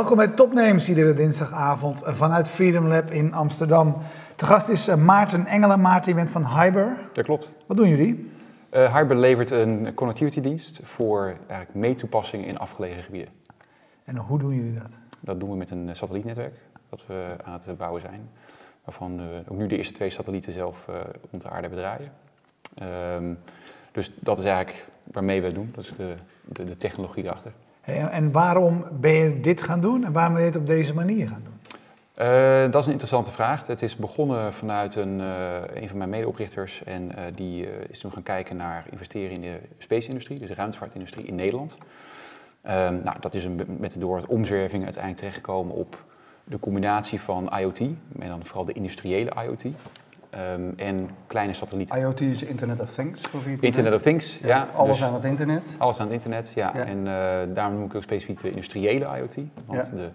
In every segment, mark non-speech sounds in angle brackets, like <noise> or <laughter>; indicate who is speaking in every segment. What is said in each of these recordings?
Speaker 1: Welkom bij Topnames, iedere dinsdagavond vanuit Freedom Lab in Amsterdam. De gast is eh, Maarten Engelen. Maarten, je bent van Hyber.
Speaker 2: Dat klopt.
Speaker 1: Wat doen jullie?
Speaker 2: Uh, Hyber levert een connectivity dienst voor eigenlijk meetoepassingen in afgelegen gebieden.
Speaker 1: En hoe doen jullie dat?
Speaker 2: Dat doen we met een eh, satellietnetwerk dat we aan het bouwen zijn. Waarvan we ook nu de eerste twee satellieten zelf uh, rond de aarde hebben draaien. Um, dus dat is eigenlijk waarmee we het doen. Dat is de, de, de technologie erachter.
Speaker 1: En waarom ben je dit gaan doen en waarom ben je het op deze manier gaan doen?
Speaker 2: Uh, dat is een interessante vraag. Het is begonnen vanuit een, uh, een van mijn medeoprichters en uh, die is toen gaan kijken naar investeren in de space-industrie, dus de ruimtevaartindustrie in Nederland. Um, nou, dat is een, met door het omzwerving uiteindelijk terechtgekomen op de combinatie van IoT, en dan vooral de industriële IoT, Um, en kleine satellieten.
Speaker 3: IoT is Internet of Things? Voor wie
Speaker 2: Internet of Things, ja. ja
Speaker 3: alles dus aan het internet?
Speaker 2: Alles aan het internet, ja. ja. En uh, daarom noem ik ook specifiek de industriële IoT. Want de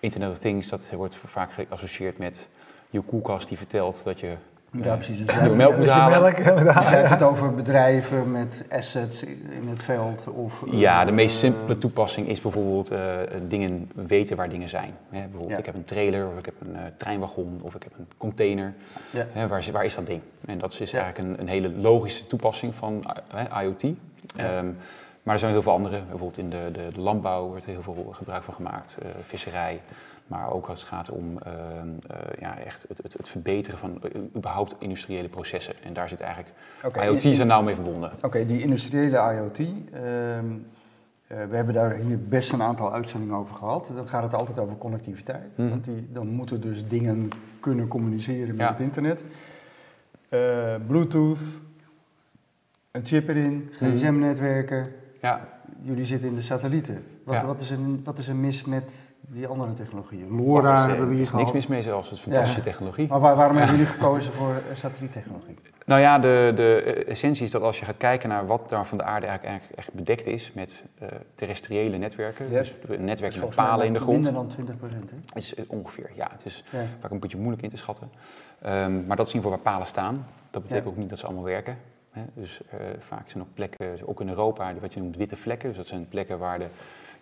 Speaker 2: Internet of Things, dat wordt vaak geassocieerd met je koelkast die vertelt dat je
Speaker 3: ja, precies.
Speaker 2: Dus je melk moet halen.
Speaker 3: Melk, je hebt het over <laughs> bedrijven met assets in het veld? Of,
Speaker 2: ja, de meest simpele toepassing is bijvoorbeeld uh, dingen weten waar dingen zijn. Hè, bijvoorbeeld, ja. ik heb een trailer, of ik heb een uh, treinwagon, of ik heb een container. Ja. Hè, waar, waar, is dat ding? En dat is eigenlijk een, een hele logische toepassing van uh, IoT. Um, maar er zijn heel veel andere. Bijvoorbeeld in de, de, de landbouw wordt er heel veel gebruik van gemaakt, visserij. Maar ook als het gaat om uh, uh, ja, echt het, het, het, verbeteren van uh, überhaupt industriële processen. En daar zit eigenlijk okay, IoT zijn nauw mee verbonden.
Speaker 3: Oké, okay, die industriële IoT. Ehm, we hebben daar hier best een aantal uitzendingen over gehad. Dan gaat het altijd over connectiviteit. Mm. Want die, dan moeten dus dingen kunnen communiceren met ja. het internet. Bluetooth, een chip erin, GSM-netwerken. Ja. Jullie zitten in de satellieten. Wat, ja. wat, is een, wat is er mis met die andere technologieën.
Speaker 2: LoRa hebben we hier Er is niks mis mee zelfs, het is fantastische ja. technologie.
Speaker 3: Maar waar, waarom hebben <laughs> jullie gekozen voor satelliettechnologie?
Speaker 2: Nou ja, de, de essentie is dat als je gaat kijken naar wat daar van de aarde eigenlijk echt bedekt is met uh, terrestriële netwerken, dus netwerken met palen in de grond.
Speaker 3: Minder dan 20 procent, hè?
Speaker 2: Is ongeveer, ja. Het is ja. vaak een beetje moeilijk in te schatten. Um, maar dat is in ieder geval waar palen staan. Dat betekent ook niet dat ze allemaal werken. Hè? Dus uh, vaak zijn ook plekken, ook in Europa, wat je noemt witte vlekken. Dus dat zijn plekken waar de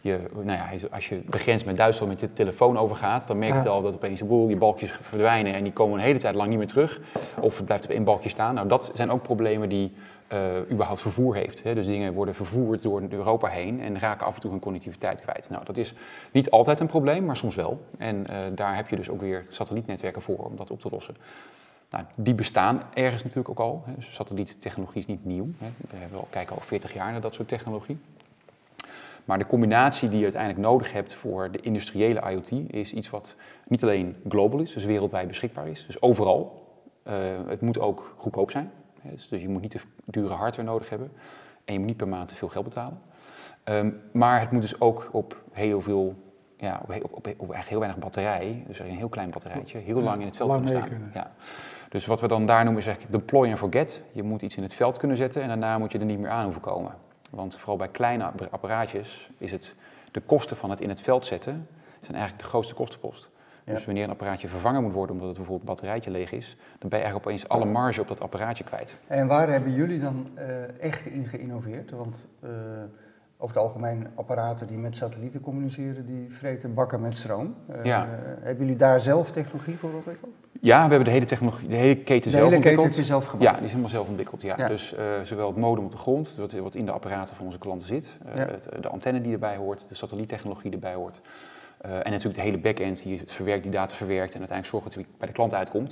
Speaker 2: je, nou ja, als je de grens met Duitsland met je telefoon overgaat, dan merk je ja. al dat opeens boel, je balkjes verdwijnen en die komen een hele tijd lang niet meer terug. Of het blijft op één balkje staan. Nou, dat zijn ook problemen die uh, überhaupt vervoer heeft. Hè. Dus dingen worden vervoerd door Europa heen en raken af en toe hun connectiviteit kwijt. Nou, dat is niet altijd een probleem, maar soms wel. En uh, daar heb je dus ook weer satellietnetwerken voor om dat op te lossen. Nou, die bestaan ergens natuurlijk ook al. Hè. Dus satelliettechnologie is niet nieuw. Hè. We al, kijken al 40 jaar naar dat soort technologie. Maar de combinatie die je uiteindelijk nodig hebt voor de industriële IoT is iets wat niet alleen global is, dus wereldwijd beschikbaar is, dus overal. Uh, het moet ook goedkoop zijn. Dus, dus je moet niet te dure hardware nodig hebben en je moet niet per maand te veel geld betalen. Um, maar het moet dus ook op heel veel, ja, op, op, op, eigenlijk heel weinig batterij, dus een heel klein batterijtje, heel lang in het veld kunnen staan. Ja. Dus wat we dan daar noemen is eigenlijk deploy and forget. Je moet iets in het veld kunnen zetten en daarna moet je er niet meer aan hoeven komen. Want vooral bij kleine apparaatjes is het de kosten van het in het veld zetten zijn eigenlijk de grootste kostenpost. Ja. Dus wanneer een apparaatje vervangen moet worden omdat het bijvoorbeeld batterijtje leeg is, dan ben je eigenlijk opeens alle marge op dat apparaatje kwijt.
Speaker 3: En waar hebben jullie dan uh, echt in geïnnoveerd? Want uh, over het algemeen apparaten die met satellieten communiceren, die vreten bakken met stroom. Uh, ja. Hebben jullie daar zelf technologie voor ontwikkeld?
Speaker 2: Ja, we hebben de hele, technologie, de hele keten de zelf
Speaker 3: hele
Speaker 2: ontwikkeld.
Speaker 3: Keten zelf gebouwd.
Speaker 2: Ja, die is helemaal zelf ontwikkeld. Ja. ja. Dus uh, zowel het modem op de grond, wat, wat, in de apparaten van onze klanten zit, uh, ja. het, de antenne die erbij hoort, de satelliettechnologie die erbij hoort. Uh, en natuurlijk de hele backend die verwerkt, die data verwerkt en uiteindelijk zorgt dat hij bij de klant uitkomt.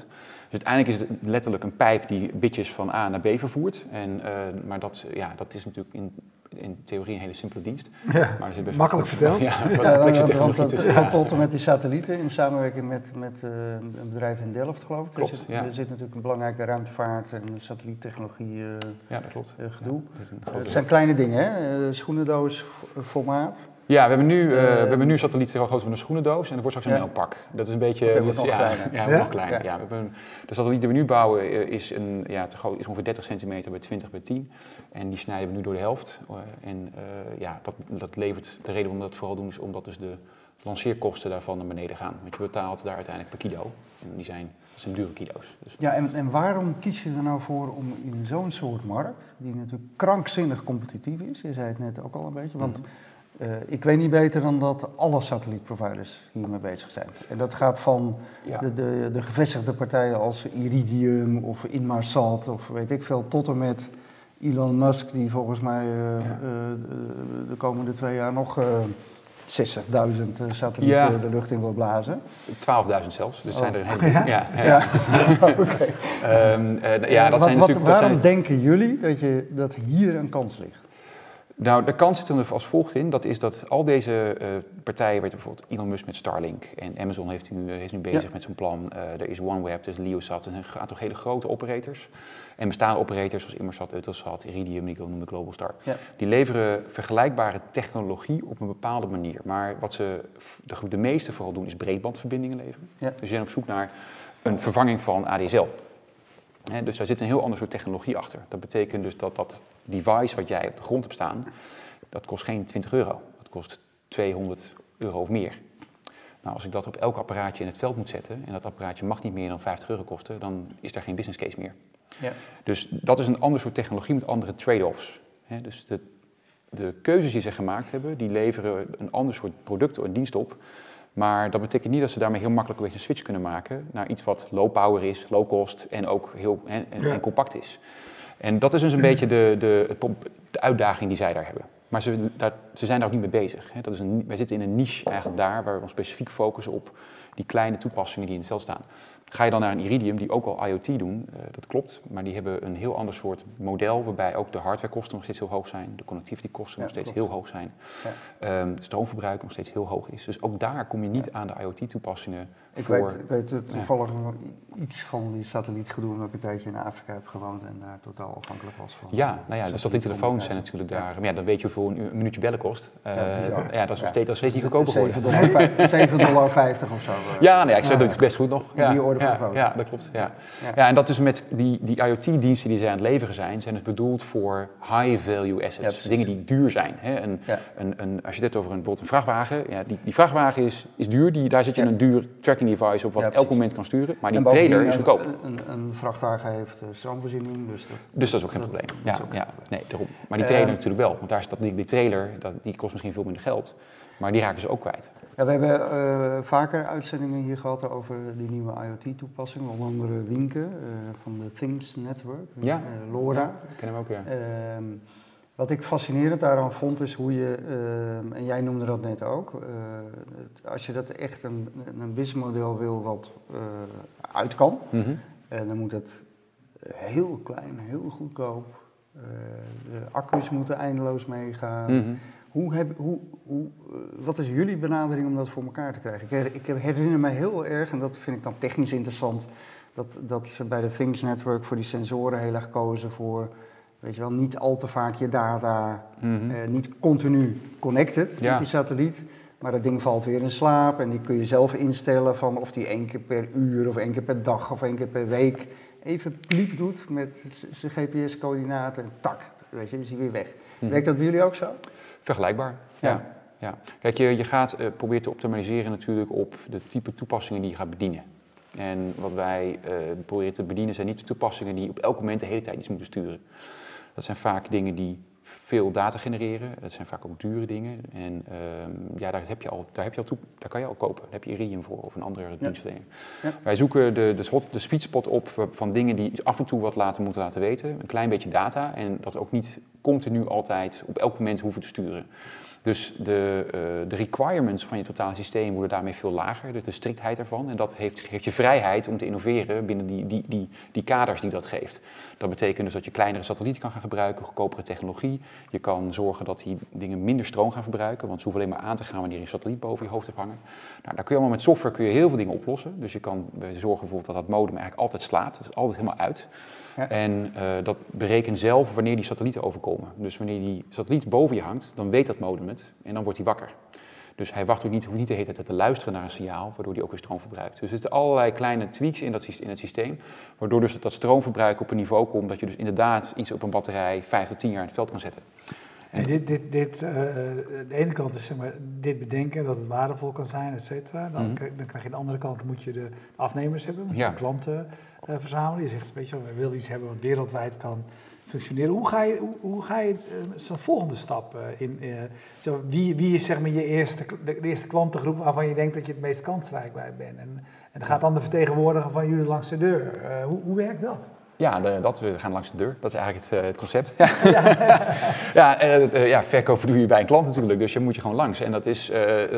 Speaker 2: Dus uiteindelijk is het letterlijk een pijp die bitjes van A naar B vervoert. En, maar dat, ja, dat is natuurlijk in in theorie een hele simpele dienst. <laughs>
Speaker 1: Ja, maar er zit best makkelijk verteld.
Speaker 2: Ja, ja, <laughs> complexe technologie
Speaker 3: want, tussen. Ja. Tot en met die satellieten in samenwerking met, met uh, een bedrijf in Delft, geloof ik.
Speaker 2: Klopt,
Speaker 3: er, zit,
Speaker 2: ja.
Speaker 3: er zit natuurlijk een belangrijke ruimtevaart en satelliettechnologie uh,
Speaker 2: ja, dat klopt.
Speaker 3: Uh, gedoe.
Speaker 2: Ja,
Speaker 3: het zijn kleine dingen, hè? schoenendoos formaat.
Speaker 2: Ja, we hebben nu, uh, we hebben nu satellieten zo groot van een schoenendoos en er wordt straks een melkpak. Dat is een beetje...
Speaker 3: Okay, dus, nog
Speaker 2: ja,
Speaker 3: kleiner.
Speaker 2: Ja, ja? nog kleiner. Ja. we hebben, de satelliet die we nu bouwen is, een, ja, te groot, is ongeveer 30 centimeter bij 20 bij 10. En die snijden we nu door de helft. En uh, ja, dat, dat levert, de reden waarom we dat vooral doen is omdat dus de lanceerkosten daarvan naar beneden gaan. Want je betaalt daar uiteindelijk per kilo. En die zijn, dat zijn dure kilo's. Dus.
Speaker 3: Ja, en, en waarom kies je er nou voor om in zo'n soort markt, die natuurlijk krankzinnig competitief is, je zei het net ook al een beetje, want... Mm -hmm. Uh, ik weet niet beter dan dat alle satellietproviders hiermee bezig zijn. En dat gaat van de, de, de, gevestigde partijen als Iridium of Inmarsat of weet ik veel, tot en met Elon Musk, die volgens mij uh, de, de, komende twee jaar nog 60.000 satellieten de lucht in wil blazen.
Speaker 2: 12.000 zelfs, dus zijn er een oh. <laughs> heleboel. Ja, ja,
Speaker 3: dat zijn natuurlijk... Waarom denken jullie dat, je, dat hier een kans ligt?
Speaker 2: Nou, de kans zit er als volgt in. Dat is dat al deze uh, partijen, weet je, bijvoorbeeld Elon Musk met Starlink en Amazon heeft nu, is nu bezig met zo'n plan. Uh, er is OneWeb, er is Leosat, er zijn een aantal hele grote operators. En bestaande operators zoals Immersat, Eutelsat, Iridium, die ik noemde Globalstar. Ja. Die leveren vergelijkbare technologie op een bepaalde manier. Maar wat ze de, de meeste vooral doen is breedbandverbindingen leveren. Ja. Dus ze zijn op zoek naar een vervanging van ADSL. dus daar zit een heel ander soort technologie achter. Dat betekent dus dat dat device wat jij op de grond hebt staan, dat kost geen 20 euro. Dat kost 200 euro of meer. Nou, als ik dat op elk apparaatje in het veld moet zetten en dat apparaatje mag niet meer dan 50 euro kosten, dan is daar geen business case meer. Ja. Dus dat is een ander soort technologie met andere trade-offs. Dus de, de keuzes die ze gemaakt hebben, die leveren een ander soort product of dienst op. Maar dat betekent niet dat ze daarmee heel makkelijk een switch kunnen maken naar iets wat low power is, low cost en ook heel en, en compact is. En dat is dus een beetje de, de, de uitdaging die zij daar hebben. Maar ze, daar, ze zijn daar ook niet mee bezig. Dat is een, wij zitten in een niche eigenlijk daar waar we ons specifiek focussen op die kleine toepassingen die in het veld staan. Ga je dan naar een Iridium, die ook al IoT doen, uh, dat klopt, maar die hebben een heel ander soort model, waarbij ook de hardwarekosten nog steeds heel hoog zijn, de connectivity-kosten nog steeds heel hoog zijn, ja. um, stroomverbruik nog steeds heel hoog is. Dus ook daar kom je niet aan de IoT-toepassingen
Speaker 3: ik Weet, ik weet toevallig nog iets van die satellietgedoe, omdat ik een tijdje in Afrika heb gewoond en daar totaal afhankelijk was van.
Speaker 2: Ja, nou ja, de satelliettelefoons zijn natuurlijk daar. Maar ja, dan weet je hoeveel een, een minuutje bellen kost. Uh, ja, dat is nog steeds, dat steeds niet goedkoper
Speaker 3: geworden. 7,50 dollar <laughs> of zo.
Speaker 2: Uh, ja, nee, ik zeg dat best goed nog. Ja, ja, dat klopt. Ja. Ja. en dat is met die, die IoT-diensten die zij aan het leveren zijn, zijn dus bedoeld voor high-value assets. dingen die duur zijn. Hè? Een, een, een, als je dit over een, bijvoorbeeld een vrachtwagen, ja, die, die vrachtwagen is, is duur, die, daar zit je een duur tracking device op wat elk moment kan sturen. Maar die trailer is goedkoop.
Speaker 3: Een, een, vrachtwagen heeft uh, stroomvoorziening, dus dat,
Speaker 2: dus dat is ook geen probleem. Ja, ja, nee, daarom. Maar die trailer uh, natuurlijk wel, want daar staat die, die trailer, dat, die kost misschien veel minder geld. Maar die raken ze ook kwijt.
Speaker 3: Ja, we hebben uh, vaker uitzendingen hier gehad over die nieuwe IoT-toepassingen. Onder andere Winke uh, van de Things Network,
Speaker 2: ja.
Speaker 3: Uh, LoRa. Ja,
Speaker 2: kennen we ook, ja.
Speaker 3: Ehm, wat ik fascinerend daaraan vond is hoe je, uh, en jij noemde dat net ook, als je dat echt een, een businessmodel wil wat uit kan, mm -hmm. dan moet het heel klein, heel goedkoop. de accu's moeten eindeloos meegaan. Mm -hmm. Hoe heb, hoe, hoe, wat is jullie benadering om dat voor elkaar te krijgen? Ik, ik herinner me heel erg, en dat vind ik dan technisch interessant, dat, dat ze bij de Things Network voor die sensoren heel erg kozen voor Weet je wel, niet al te vaak je data, mm niet continu connected met die satelliet. Maar dat ding valt weer in slaap en die kun je zelf instellen van of die één keer per uur of één keer per dag of één keer per week even pliep doet met zijn GPS-coördinaten. Tak, weet je, is hij weer weg. Mm Werkt dat bij jullie ook zo?
Speaker 2: Vergelijkbaar, ja. ja. Kijk, je, je gaat uh, proberen te optimaliseren natuurlijk op de type toepassingen die je gaat bedienen. En wat wij uh, proberen te bedienen zijn niet de toepassingen die op elk moment de hele tijd iets moeten sturen. Dat zijn vaak dingen die veel data genereren. Dat zijn vaak ook dure dingen. En um, ja, daar, heb je al, daar, heb je al toe, daar kan je al kopen. Daar heb je Iridium voor of een andere ja. Ja. Wij zoeken de, de, de sweet spot op van dingen die af en toe wat laten moeten laten weten. Een klein beetje data en dat ook niet continu altijd op elk moment hoeven te sturen. Dus de, uh, de requirements van je totale systeem worden daarmee veel lager, dus de striktheid ervan. En dat geeft je vrijheid om te innoveren binnen die, die, die, die kaders die dat geeft. Dat betekent dus dat je kleinere satellieten kan gaan gebruiken, goedkopere technologie. Je kan zorgen dat die dingen minder stroom gaan verbruiken, want ze hoeven alleen maar aan te gaan wanneer je een satelliet boven je hoofd hebt hangen. Nou, daar kun je allemaal met software kun je heel veel dingen oplossen. Dus je kan zorgen dat dat modem eigenlijk altijd slaapt, dat is altijd helemaal uit. En uh, dat berekent zelf wanneer die satellieten overkomen. Dus wanneer die satelliet boven je hangt, dan weet dat modem het en dan wordt hij wakker. Dus hij wacht ook niet, hoeft niet de hele tijd te luisteren naar een signaal, waardoor hij ook weer stroom verbruikt. Dus er zitten allerlei kleine tweaks in, dat, in het systeem, waardoor dus dat stroomverbruik op een niveau komt dat je dus inderdaad iets op een batterij 5 tot 10 jaar in het veld kan zetten.
Speaker 1: En dit, dit, dit, uh, de ene kant is zeg maar, dit bedenken dat het waardevol kan zijn, et cetera. Dan, mhm. dan krijg je de andere kant, moet je de afnemers hebben, moet je klanten uh, verzamelen. Je zegt, weet je we willen iets hebben wat wereldwijd kan. functioneren. Hoe ga je, hoe, hoe ga je zo'n volgende stap in? zo, wie, wie is zeg maar je eerste, de, eerste klantengroep waarvan je denkt dat je het meest kansrijk bij bent? En, en dan gaat dan de vertegenwoordiger van jullie langs de deur. hoe, hoe werkt dat?
Speaker 2: Ja, de, dat, we gaan langs de deur. Dat is eigenlijk het, het concept. Ja, <laughs> ja, uh, ja, verkopen doe je bij een klant natuurlijk, dus je moet je gewoon langs. En dat, is,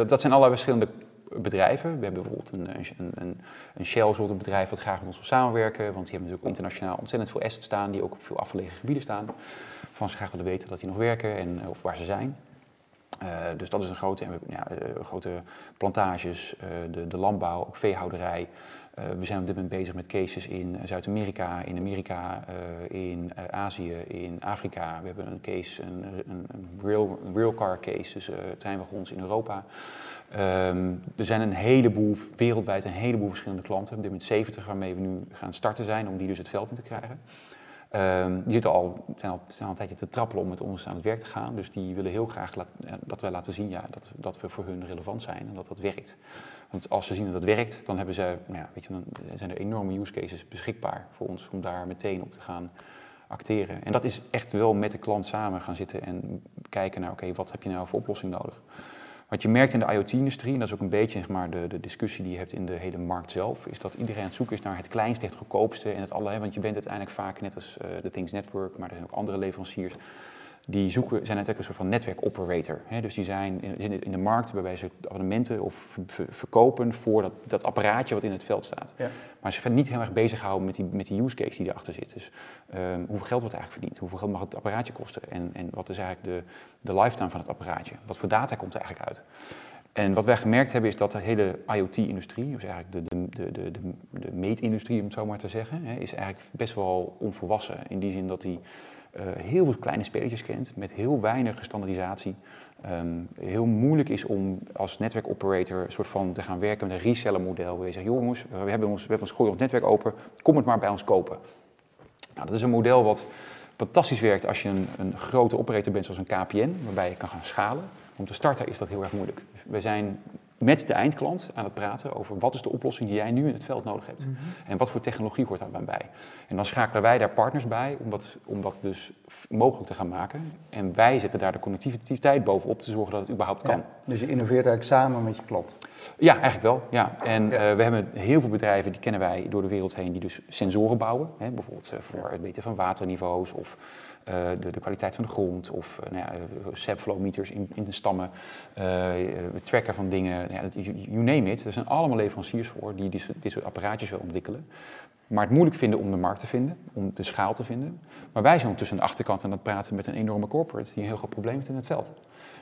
Speaker 2: dat zijn allerlei verschillende bedrijven. We hebben bijvoorbeeld een, een, een, een Shell, een bedrijf wat graag met ons wil samenwerken, want die hebben natuurlijk internationaal ontzettend veel assets staan, die ook op veel afgelegen gebieden staan, van ze graag willen weten dat die nog werken en of waar ze zijn. Uh, dus dat is een grote, ja, grote plantages, de, de, landbouw, ook veehouderij. Uh, we zijn op dit moment bezig met cases in Zuid-Amerika, in Amerika, in Azië, in Afrika. We hebben een case, een, een, een rail, railcar case, dus treinwagons in Europa. Um, er zijn een heleboel, wereldwijd een heleboel verschillende klanten. Op dit moment 70 waarmee we nu gaan starten zijn, om die dus het veld in te krijgen. Um, die zitten al, zijn al, een tijdje te trappelen om met ons aan het werk te gaan. Dus die willen heel graag dat wij laten zien ja, dat, dat we voor hun relevant zijn en dat dat werkt. Want als ze zien dat dat werkt, dan, hebben ze, nou ja, weet je, dan zijn er enorme use cases beschikbaar voor ons om daar meteen op te gaan acteren. En dat is echt wel met de klant samen gaan zitten en kijken naar, oké, wat heb je nou voor oplossing nodig? Wat je merkt in de IoT-industrie, en dat is ook een beetje zeg maar, de, de, discussie die je hebt in de hele markt zelf, is dat iedereen aan het zoeken is naar het kleinste, het goedkoopste en het alle. Want je bent uiteindelijk vaak, net als uh, de Things Network, maar er zijn ook andere leveranciers, die zoeken, zijn eigenlijk een soort van netwerkoperator. Dus die zijn in, in, de markt waarbij ze abonnementen of verkopen voor dat, dat apparaatje wat in het veld staat. Ja. Maar ze zijn niet heel erg bezighouden met die, met die use case die erachter zit. Dus um, hoeveel geld wordt eigenlijk verdiend? Hoeveel geld mag het apparaatje kosten? En, en wat is eigenlijk de, de lifetime van het apparaatje? Wat voor data komt er eigenlijk uit? En wat wij gemerkt hebben is dat de hele IoT-industrie, dus eigenlijk de, de, de, de, de meetindustrie om het zo maar te zeggen, is eigenlijk best wel onvolwassen. In die zin dat die heel veel kleine spelletjes kent met heel weinig standaardisatie. Um, heel moeilijk is om als netwerkoperator een soort van te gaan werken met een reseller model. Waar je zegt, jongens, we hebben ons, we hebben ons, gooi ons netwerk open, kom het maar bij ons kopen. Nou, dat is een model wat fantastisch werkt als je een, een grote operator bent zoals een KPN, waarbij je kan gaan schalen. Om te starten is dat heel erg moeilijk. We zijn met de eindklant aan het praten over wat is de oplossing die jij nu in het veld nodig hebt. Mhm. En wat voor technologie hoort daarbij bij. En dan schakelen wij daar partners bij om dat, om dat dus mogelijk te gaan maken. En wij zetten daar de connectiviteit bovenop te zorgen dat het überhaupt kan.
Speaker 3: dus je innoveert eigenlijk samen met je klant?
Speaker 2: Ja, eigenlijk wel. Ja. En eh, we hebben heel veel bedrijven, die kennen wij door de wereld heen, die dus sensoren bouwen. Hè, bijvoorbeeld uh, voor het meten van waterniveaus of uh, de, de, kwaliteit van de grond of uh, nou ja, meters in, in de stammen, het tracken van dingen, ja, you, name it. Er zijn allemaal leveranciers voor die dit, dit soort apparaatjes willen ontwikkelen. Maar het moeilijk vinden om de markt te vinden, om de schaal te vinden. Maar wij zijn tussen de achterkant aan het praten met een enorme corporate die een heel groot probleem heeft in het veld.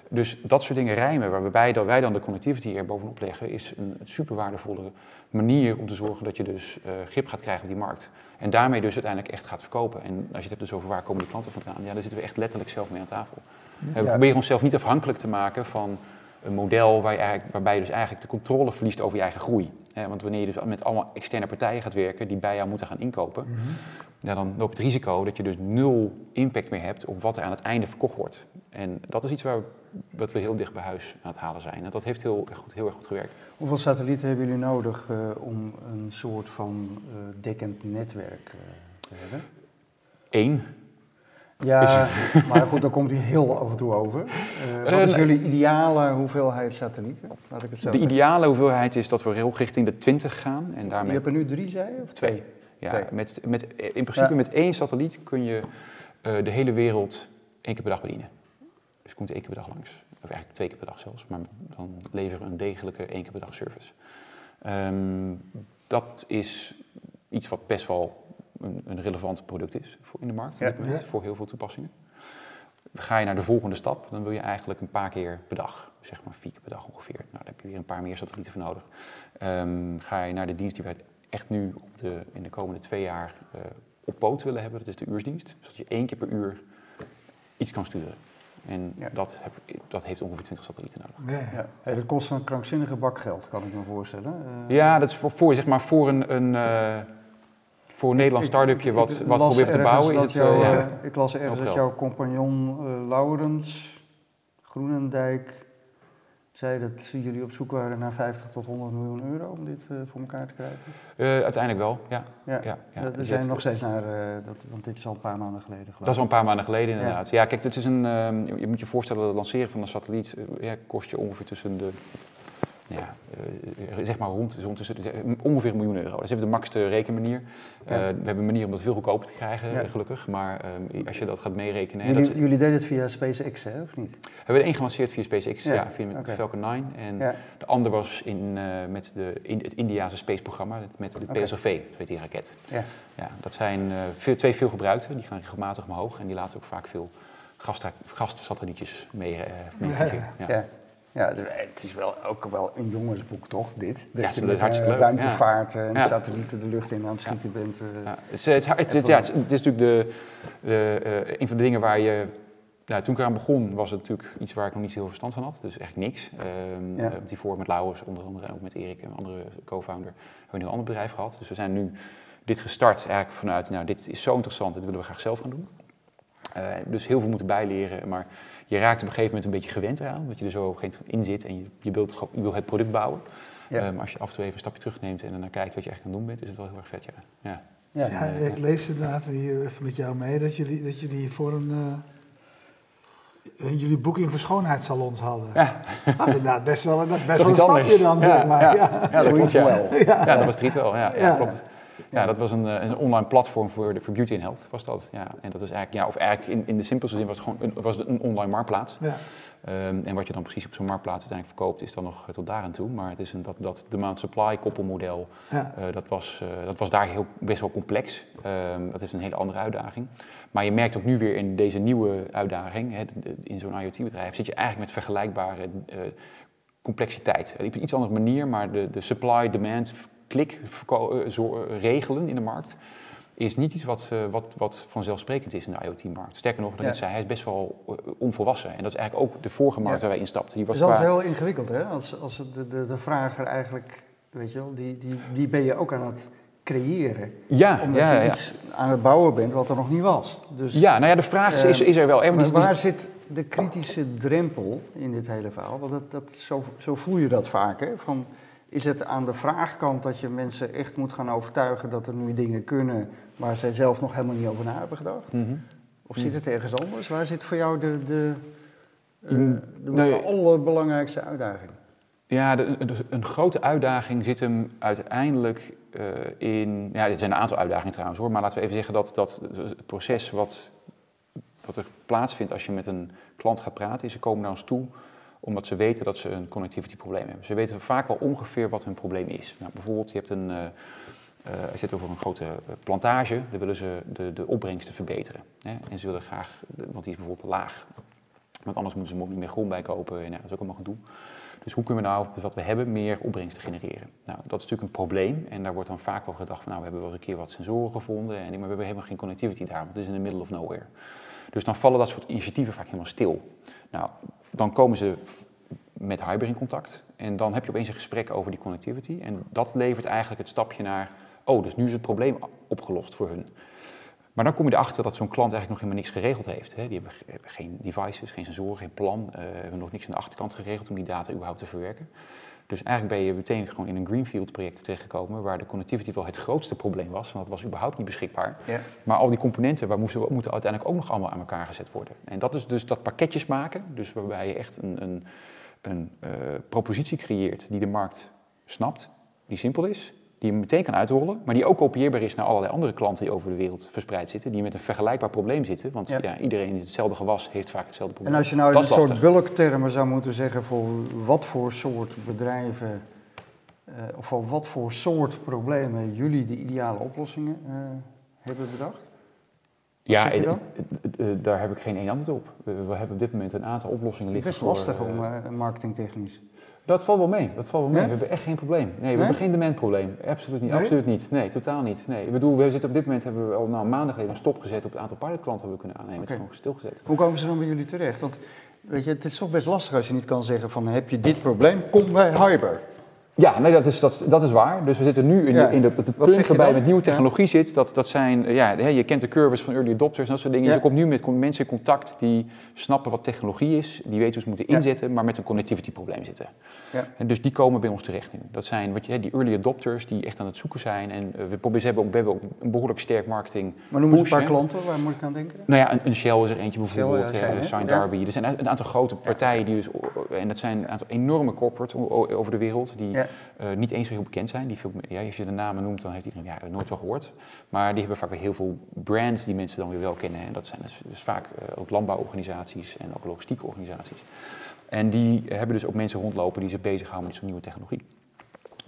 Speaker 2: Dus dat soort dingen rijmen, waarbij wij, wij dan de connectivity er bovenop leggen, is een super waardevolle manier om te zorgen dat je dus uh, grip gaat krijgen op die markt. En daarmee dus uiteindelijk echt gaat verkopen. En als je het hebt dus over waar komen de klanten vandaan, ja, daar zitten we echt letterlijk zelf mee aan tafel. Ja. We proberen onszelf niet afhankelijk te maken van een model waar je eigenlijk, waarbij je dus eigenlijk de controle verliest over je eigen groei. want wanneer je dus met allemaal externe partijen gaat werken die bij jou moeten gaan inkopen, mm -hmm. ja, dan loop je het risico dat je dus nul impact meer hebt op wat er aan het einde verkocht wordt. En dat is iets waar wat we heel dicht bij huis aan het halen zijn. En dat heeft heel erg goed, heel erg goed gewerkt.
Speaker 3: Hoeveel satellieten hebben jullie nodig uh, om een soort van uh, dekkend netwerk uh, te hebben?
Speaker 2: Eén.
Speaker 3: Ja, <laughs> maar goed, dan komt hij heel af en toe over. wat is jullie ideale hoeveelheid satellieten?
Speaker 2: Laat ik het zo de ideale hoeveelheid is dat we heel richting de 20 gaan. En daarmee...
Speaker 3: Je hebt er nu drie, zei je? Of
Speaker 2: twee? Ja, twee. Met, met, in principe ja. met één satelliet kun je de hele wereld één keer per dag bedienen. Dus komt één keer per dag langs. Of eigenlijk twee keer per dag zelfs, maar dan leveren we een degelijke één keer per dag service. Um, dat is iets wat best wel een, een relevant product is voor in de markt op dit moment, ja. voor heel veel toepassingen. Ga je naar de volgende stap, dan wil je eigenlijk een paar keer per dag, zeg maar vier keer per dag ongeveer. Nou, daar heb je weer een paar meer satellieten voor nodig. Um, ga je naar de dienst die wij echt nu op de, in de komende twee jaar uh, op poot willen hebben, dat is de uursdienst. Dus dat je één keer per uur iets kan sturen. En ja. dat, heb, dat, heeft ongeveer 20 satellieten nodig.
Speaker 3: Ja, ja. dat kost een krankzinnige bak geld, kan ik me voorstellen.
Speaker 2: Uh, ja, dat is voor, voor, zeg maar, voor een, een uh, voor een Nederlands start-upje wat, wat probeert te bouwen. Is het,
Speaker 3: jou, uh, ik las ergens dat jouw compagnon Laurens Groenendijk zei dat jullie op zoek waren naar 50 tot 100 miljoen euro om dit uh, voor elkaar te krijgen?
Speaker 2: Uh, uiteindelijk wel, ja. ja. ja,
Speaker 3: ja. Er zijn nog steeds naar, uh, dat, want dit is al een paar maanden geleden
Speaker 2: Dat is al een paar maanden geleden inderdaad. Ja, kijk, dit is een, uh, je moet je voorstellen, het lanceren van een satelliet kost je ongeveer tussen de ja, uh, zeg maar rond, rond tussen, ongeveer een miljoen euro. Dat is even de makkelijkste rekenmanier. Uh, we hebben een manier om dat veel goedkoper te krijgen, ja. gelukkig. Maar um, als je dat gaat meerekenen...
Speaker 3: Jullie,
Speaker 2: dat
Speaker 3: jullie deden het via SpaceX, hè, of niet?
Speaker 2: We hebben er één gelanceerd via SpaceX, ja, ja via okay. Falcon 9. En de ander was in, uh, met de, in het Indiase spaceprogramma, met de okay. PSLV, zo heet die raket. Ja. Ja, dat zijn veel, twee veel gebruikte, die gaan regelmatig omhoog. En die laten ook vaak veel gastsatellietjes mee, mee
Speaker 3: ja. Ja, het is wel ook wel een jongensboek, toch, dit?
Speaker 2: Dat ja, je met hartstikke leuk.
Speaker 3: ruimtevaart en ja. satellieten de lucht in aan het schieten bent. Uh,
Speaker 2: ja. Het, is, het, het, het, ja, het, is natuurlijk de, de uh, een van de dingen waar je... Nou, toen ik eraan begon, was het natuurlijk iets waar ik nog niet zo heel veel verstand van had. Dus echt niks. Um, ja. die voor met Laurens, onder andere, en ook met Erik, een andere co-founder, hebben we een heel ander bedrijf gehad. Dus we zijn nu dit gestart eigenlijk vanuit, nou, dit is zo interessant, dit willen we graag zelf gaan doen. Uh, dus heel veel moeten bijleren, maar je raakt op een gegeven moment een beetje gewend eraan, omdat je er zo geen in zit en je, je, wilt, je wil het product bouwen. Ja. maar ehm, als je af en toe even een stapje terugneemt en dan kijkt wat je echt aan het doen bent, is het wel heel erg vet, ja.
Speaker 1: Ja, ja, ja ik lees inderdaad hier even met jou mee dat jullie, dat jullie voor een... Uh, jullie boeking voor schoonheidssalons hadden. Ja. Dat is inderdaad best wel, dat is best wel een stapje dan, zeg maar. Ja,
Speaker 2: ja. ja dat klopt wel. Ja. dat was het wel, ja, ja. klopt. Ja, dat was een, eh, een online platform voor, de, voor beauty en health, was dat. Ja, en dat was eigenlijk, ja, of eigenlijk in, in de simpelste zin was het gewoon een, was het een online marktplaats. Ja. Um, en wat je dan precies op zo'n marktplaats uiteindelijk verkoopt, is dan nog tot daar aan toe. Maar het is een, dat, dat demand supply koppelmodel, ja. uh, dat, was, uh, dat was daar heel, best wel complex. Um, dat is een hele andere uitdaging. Maar je merkt ook nu weer in deze nieuwe uitdaging, hè, in zo'n IoT-bedrijf, zit je eigenlijk met vergelijkbare uh, complexiteit. Op een iets andere manier, maar de, de supply-demand klik regelen in de markt is niet iets wat, uh, wat, wat vanzelfsprekend is in de IoT-markt. Sterker nog, dan ja. zei, hij is best wel onvolwassen. En dat is eigenlijk ook de vorige markt ja. waar wij instapten.
Speaker 3: Die was dat is qua... heel ingewikkeld, hè? Als, als de, de, de vrager eigenlijk, weet je wel, die, die, die ben je ook aan het creëren.
Speaker 2: Ja,
Speaker 3: omdat
Speaker 2: ja,
Speaker 3: je iets aan het bouwen bent wat er nog niet was.
Speaker 2: Dus, ja, nou ja, de vraag is, is, is er wel.
Speaker 3: Maar waar zit de kritische drempel in dit hele verhaal? Want dat, dat, zo, zo voel je dat vaak, hè? Van, is het aan de vraagkant dat je mensen echt moet gaan overtuigen dat er nu dingen kunnen waar zij zelf nog helemaal niet over na hebben gedacht? Mm -hmm. Of zit het ergens anders? Waar zit voor jou de, de, uh, de nee. allerbelangrijkste uitdaging?
Speaker 2: Ja, de, de, een grote uitdaging zit hem uiteindelijk uh, in. Ja, dit zijn een aantal uitdagingen trouwens hoor, maar laten we even zeggen dat, dat het proces wat, wat er plaatsvindt als je met een klant gaat praten, is ze komen naar ons toe omdat ze weten dat ze een connectivity probleem hebben. Ze weten vaak wel ongeveer wat hun probleem is. Nou, bijvoorbeeld, je hebt een, uh, uh, over een grote plantage, dan willen ze de, de opbrengsten verbeteren. Hè? En ze willen graag, want die is bijvoorbeeld te laag. Want anders moeten ze er niet meer grond bij kopen en ja, dat is ook allemaal gedoe. Dus hoe kunnen we nou, dus wat we hebben, meer opbrengsten genereren? Nou, dat is natuurlijk een probleem en daar wordt dan vaak wel gedacht van, nou, we hebben wel eens een keer wat sensoren gevonden, en, maar we hebben geen connectivity daar, want het is in the middle of nowhere. Dus dan vallen dat soort initiatieven vaak helemaal stil. Nou, dan komen ze met Hyber in contact. En dan heb je opeens een gesprek over die connectivity. En dat levert eigenlijk het stapje naar, oh, dus nu is het probleem opgelost voor hun. Maar dan kom je erachter dat zo'n klant eigenlijk nog helemaal niks geregeld heeft. Hè. Die hebben geen devices, geen sensoren, geen plan. Uh, hebben nog niks aan de achterkant geregeld om die data überhaupt te verwerken. Dus eigenlijk ben je meteen gewoon in een greenfield project terechtgekomen waar de connectivity wel het grootste probleem was, want dat was überhaupt niet beschikbaar. Ja. Maar al die componenten waar moesten, moeten uiteindelijk ook nog allemaal aan elkaar gezet worden. En dat is dus dat pakketjes maken, dus waarbij je echt een, een, een uh, propositie creëert die de markt snapt, die simpel is, die je meteen kan uitrollen, maar die ook kopieerbaar is naar allerlei andere klanten die over de wereld verspreid zitten, die met een vergelijkbaar probleem zitten. Want ja. iedereen in hetzelfde gewas heeft vaak hetzelfde probleem.
Speaker 3: En als je nou een soort bulktermen zou moeten zeggen voor wat voor soort bedrijven uh, of voor wat voor soort problemen jullie de ideale oplossingen uh, hebben bedacht?
Speaker 2: Ja, daar heb ik geen één antwoord op. We hebben op dit moment een aantal oplossingen liggen.
Speaker 3: Het is best lastig om marketingtechnisch.
Speaker 2: Dat valt wel mee. Dat valt wel mee. We hebben echt geen probleem. Nee, we hebben geen demandprobleem. Absoluut niet. Absoluut niet. Nee, totaal niet. Nee. Ik bedoel, we zitten op dit moment hebben we al nou, maanden geleden een stop gezet op het aantal pilotklanten we kunnen aannemen. Okay. Het is gewoon stilgezet.
Speaker 3: Hoe komen ze dan bij jullie terecht? Want weet je, het is toch best lastig als je niet kan zeggen van heb je dit probleem, kom bij Hyber.
Speaker 2: Ja, nee, dat, is, dat, dat is waar. Dus we zitten nu in, de, in de, de punt waarbij met nieuwe technologie zit. Dat, dat zijn, ja, je kent de curves van early adopters en dat soort dingen. Je komt nu met mensen in contact die snappen wat technologie is, die weten hoe ze moeten inzetten, maar met een connectivity probleem zitten. En dus die komen bij ons terecht nu. Dat zijn wat je, die early adopters die echt aan het zoeken zijn. En uh, we, proberen, hebben ook, we hebben ook een behoorlijk sterk marketing.
Speaker 3: Maar noem eens een paar klanten, waar moet ik aan denken?
Speaker 2: Nou ja, een, een Shell is er eentje bijvoorbeeld, Shell, ja, Sign Darby. Er zijn een aantal grote partijen die dus, en dat zijn een aantal enorme corporates over de wereld, die uh, niet eens zo heel bekend zijn. Die veel, ja, als je de namen noemt, dan heeft iedereen ja, nooit wel gehoord. Maar die hebben vaak weer heel veel brands die mensen dan weer wel kennen. En dat zijn dus, dus vaak uh, ook landbouworganisaties en ook logistieke organisaties. En die hebben dus ook mensen rondlopen die zich bezighouden met zo'n nieuwe technologie.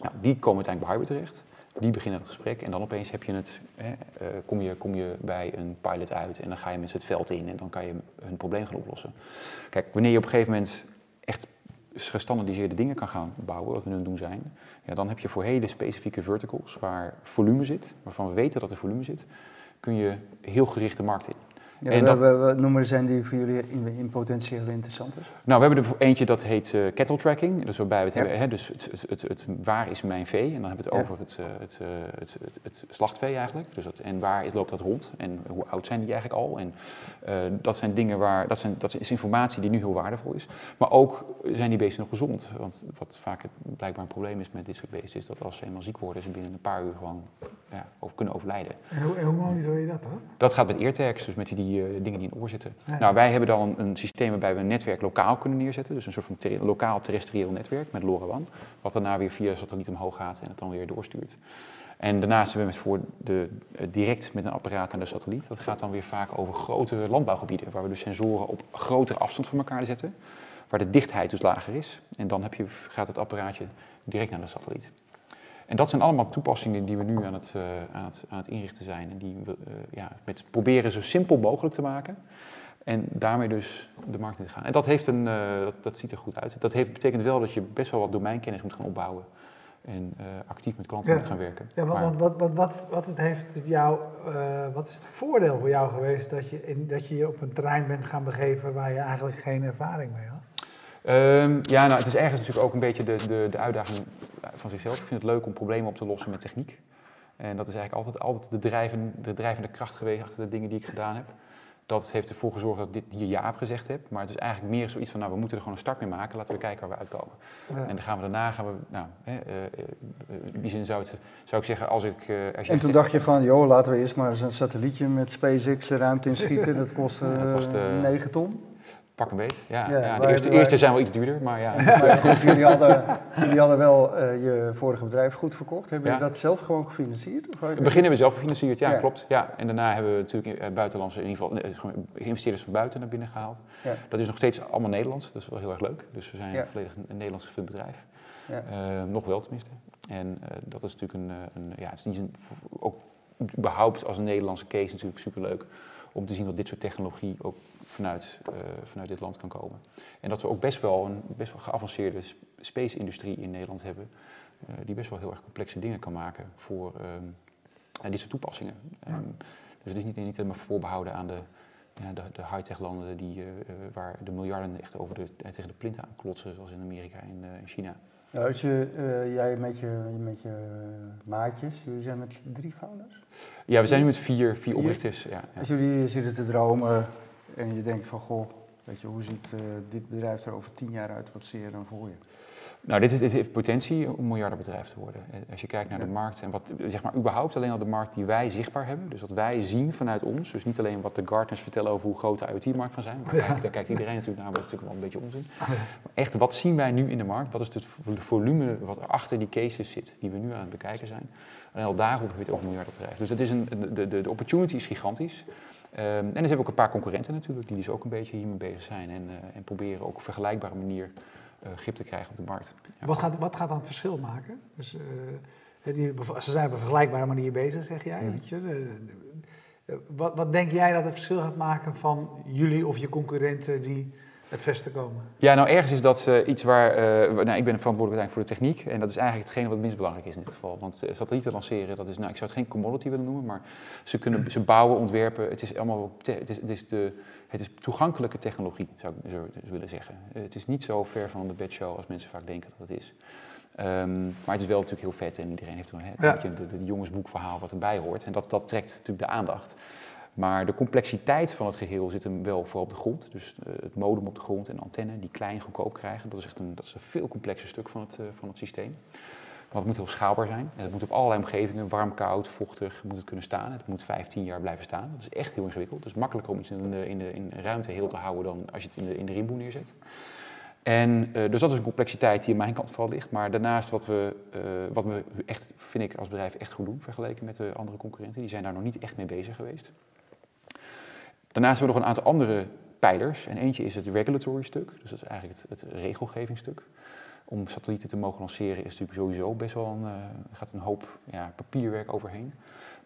Speaker 2: Nou, die komen uiteindelijk bij Harbor terecht. Die beginnen het gesprek en dan opeens heb je het, hè, uh, kom, je, kom je bij een pilot uit en dan ga je met het veld in en dan kan je hun probleem gaan oplossen. Kijk, wanneer je op een gegeven moment echt gestandardiseerde dingen kan gaan bouwen, wat we nu doen zijn, ja, dan heb je voor hele specifieke verticals waar volume zit, waarvan we weten dat er volume zit, kun je heel gericht de markt in.
Speaker 3: Ja, en dat, we, noemen zijn die voor jullie in, in potentieel interessant is?
Speaker 2: Nou, we hebben er eentje dat heet uh, kettle tracking. Dus waarbij we het hebben, hè, dus het, het, het, waar is mijn vee? En dan hebben we het over het, het, het, het, slachtvee eigenlijk. Dus dat, en waar loopt dat rond? En hoe oud zijn die eigenlijk al? En uh, dat zijn dingen waar, dat, zijn, dat is informatie die nu heel waardevol is. Maar ook zijn die beesten nog gezond? Want wat vaak het, blijkbaar een probleem is met dit soort beesten, is dat als ze eenmaal ziek worden, ze binnen een paar uur gewoon ja, over kunnen overlijden.
Speaker 1: En hoe, en hoe monitor je dat dan?
Speaker 2: Dat gaat met eartags, dus met die, die uh, dingen die in oor zitten. Nou, wij hebben dan een, een, systeem waarbij we een netwerk lokaal kunnen neerzetten. Dus een soort van ter lokaal terrestrieel netwerk met LoRaWAN. Wat daarna weer via satelliet omhoog gaat en het dan weer doorstuurt. En daarnaast hebben we met voor de, uh, direct met een apparaat aan de satelliet. Dat gaat dan weer vaak over grotere landbouwgebieden. Waar we dus sensoren op grotere afstand van elkaar zetten. Waar de dichtheid dus lager is. En dan heb je, gaat het apparaatje direct naar de satelliet. En dat zijn allemaal toepassingen die we nu aan het, uh, aan het, aan het inrichten zijn. En die we uh, ja, met proberen zo simpel mogelijk te maken. En daarmee dus de markt in te gaan. En dat, heeft een, uh, dat, dat ziet er goed uit. Dat heeft, betekent wel dat je best wel wat domeinkennis moet gaan opbouwen. En actief met klanten
Speaker 1: ja.
Speaker 2: moet gaan werken.
Speaker 1: Ja, want, wat, wat, wat, wat, het heeft jou, wat is het voordeel voor jou geweest dat je, in, dat je je op een terrein bent gaan begeven waar je eigenlijk geen ervaring mee had?
Speaker 2: Um, ja, nou, het is ergens natuurlijk ook een beetje de, de, de uitdaging van zichzelf. Ik vind het leuk om problemen op te lossen met techniek. En dat is eigenlijk altijd, altijd de, drijven, de drijvende kracht geweest achter de dingen die ik gedaan heb. Dat heeft ervoor gezorgd dat ik dit hier ja op gezegd heb. Maar het is eigenlijk meer zoiets van, nou, we moeten er gewoon een start mee maken. Laten we kijken waar we uitkomen. Ja. En dan gaan we daarna, gaan we, nou, hè, uh, in die zin zou, het, zou ik zeggen, als ik... Uh, als
Speaker 3: je en toen dacht je van, joh, laten we eerst maar eens een satellietje met SpaceX de ruimte inschieten. Dat kost uh, dat de, 9 ton.
Speaker 2: Pak een beet, ja. ja, ja de eerste, wij, eerste zijn wel iets duurder, maar ja. <laughs>
Speaker 3: maar goed, jullie, <laughs> hadden, jullie hadden wel uh, je vorige bedrijf goed verkocht. Hebben jullie dat zelf gewoon gefinancierd? Of
Speaker 2: in het begin hebben we zelf gefinancierd, ja, klopt. Ja. En daarna hebben we natuurlijk uh, buitenlandse, in ieder geval investeerders van buiten naar binnen gehaald. Dat is nog steeds allemaal Nederlands, dat is wel heel erg leuk. Dus we zijn een volledig een Nederlands gefund bedrijf. Uh, nog wel tenminste. En dat is natuurlijk een, een ja, het is niet een, ook überhaupt als een Nederlandse case natuurlijk superleuk om te zien dat dit soort technologie ook vanuit, uh, vanuit dit land kan komen. En dat we ook best wel een best wel geavanceerde space-industrie in Nederland hebben, uh, die best wel heel erg complexe dingen kan maken voor um, dit soort toepassingen. Um, dus het is niet, niet helemaal voorbehouden aan de, ja, de, de high-tech landen die, uh, waar de miljarden echt over de, tegen de plint aan klotsen, zoals in Amerika en in China.
Speaker 3: Ja, als je, uh, jij met je, met je maatjes, jullie zijn met drie founders?
Speaker 2: Ja, we zijn nu met vier, vier, vier? oprichters. Ja, ja.
Speaker 3: Als jullie zitten te dromen en je denkt van, goh, weet je, hoe ziet uh, dit bedrijf er over tien jaar uit? Wat zie je dan voor je?
Speaker 2: Nou, dit, dit heeft potentie om een miljardenbedrijf te worden. Als je kijkt naar ja. de markt en wat, zeg maar, überhaupt alleen al de markt die wij zichtbaar hebben, dus wat wij zien vanuit ons, dus niet alleen wat de Gartners vertellen over hoe groot de IoT-markt kan zijn, maar ja. kijk, daar kijkt iedereen natuurlijk naar, maar dat is natuurlijk wel een beetje onzin. <laughs> Maar echt, wat zien wij nu in de markt? Wat is het volume wat er achter die cases zit, die we nu aan het bekijken zijn? En al daarop heb je het over een miljardenbedrijf. Dus dat is een, de, de, de opportunity is gigantisch. Um, en dus hebben we ook een paar concurrenten natuurlijk, die dus ook een beetje hiermee bezig zijn en, uh, en proberen ook op een vergelijkbare manier uh, grip te krijgen op de markt.
Speaker 1: Ja. Wat, gaat, wat gaat dan het verschil maken? Dus, uh, het, ze zijn op een vergelijkbare manier bezig, zeg jij. Mm. Weet je? wat, wat denk jij dat het verschil gaat maken van jullie of je concurrenten die het vesten komen?
Speaker 2: Ja, nou ergens is dat uh, iets waar, uh, nou, ik ben verantwoordelijk voor de techniek en dat is eigenlijk hetgene wat het minst belangrijk is in dit geval. Want uh, satellieten lanceren, dat is, nou, ik zou het geen commodity willen noemen, maar ze kunnen ze bouwen, ontwerpen. Het is allemaal, het is, het is, de, het is toegankelijke technologie, zou ik zo willen zeggen. Het is niet zo ver van de bedshow als mensen vaak denken dat het is. Ehm, maar het is wel natuurlijk heel vet en iedereen heeft een, hè, beetje de, de jongensboekverhaal wat erbij hoort. En dat, dat trekt natuurlijk de aandacht. Maar de complexiteit van het geheel zit hem wel vooral op de grond. Dus uh, het modem op de grond en de antenne die klein goedkoop krijgen. Dat is echt een, dat is een veel complexer stuk van het, uh, van het systeem. Want het moet heel schaalbaar zijn. En het moet op allerlei omgevingen, warm, koud, vochtig, moet het kunnen staan. Het moet 15 jaar blijven staan. Dat is echt heel ingewikkeld. Het is makkelijker om iets in de, in de, in ruimte heel te houden dan als je het in de, in de rimboe neerzet. En, uh, dus dat is een complexiteit die aan mijn kant vooral ligt. Maar daarnaast wat we, wat we echt, vind ik als bedrijf echt goed doen vergeleken met de andere concurrenten. Die zijn daar nog niet echt mee bezig geweest. Daarnaast hebben we nog een aantal andere pijlers. En eentje is het regulatory stuk. Dus dat is eigenlijk het, het regelgevingsstuk. Om satellieten te mogen lanceren is natuurlijk sowieso best wel een, uh, gaat een hoop ja, papierwerk overheen.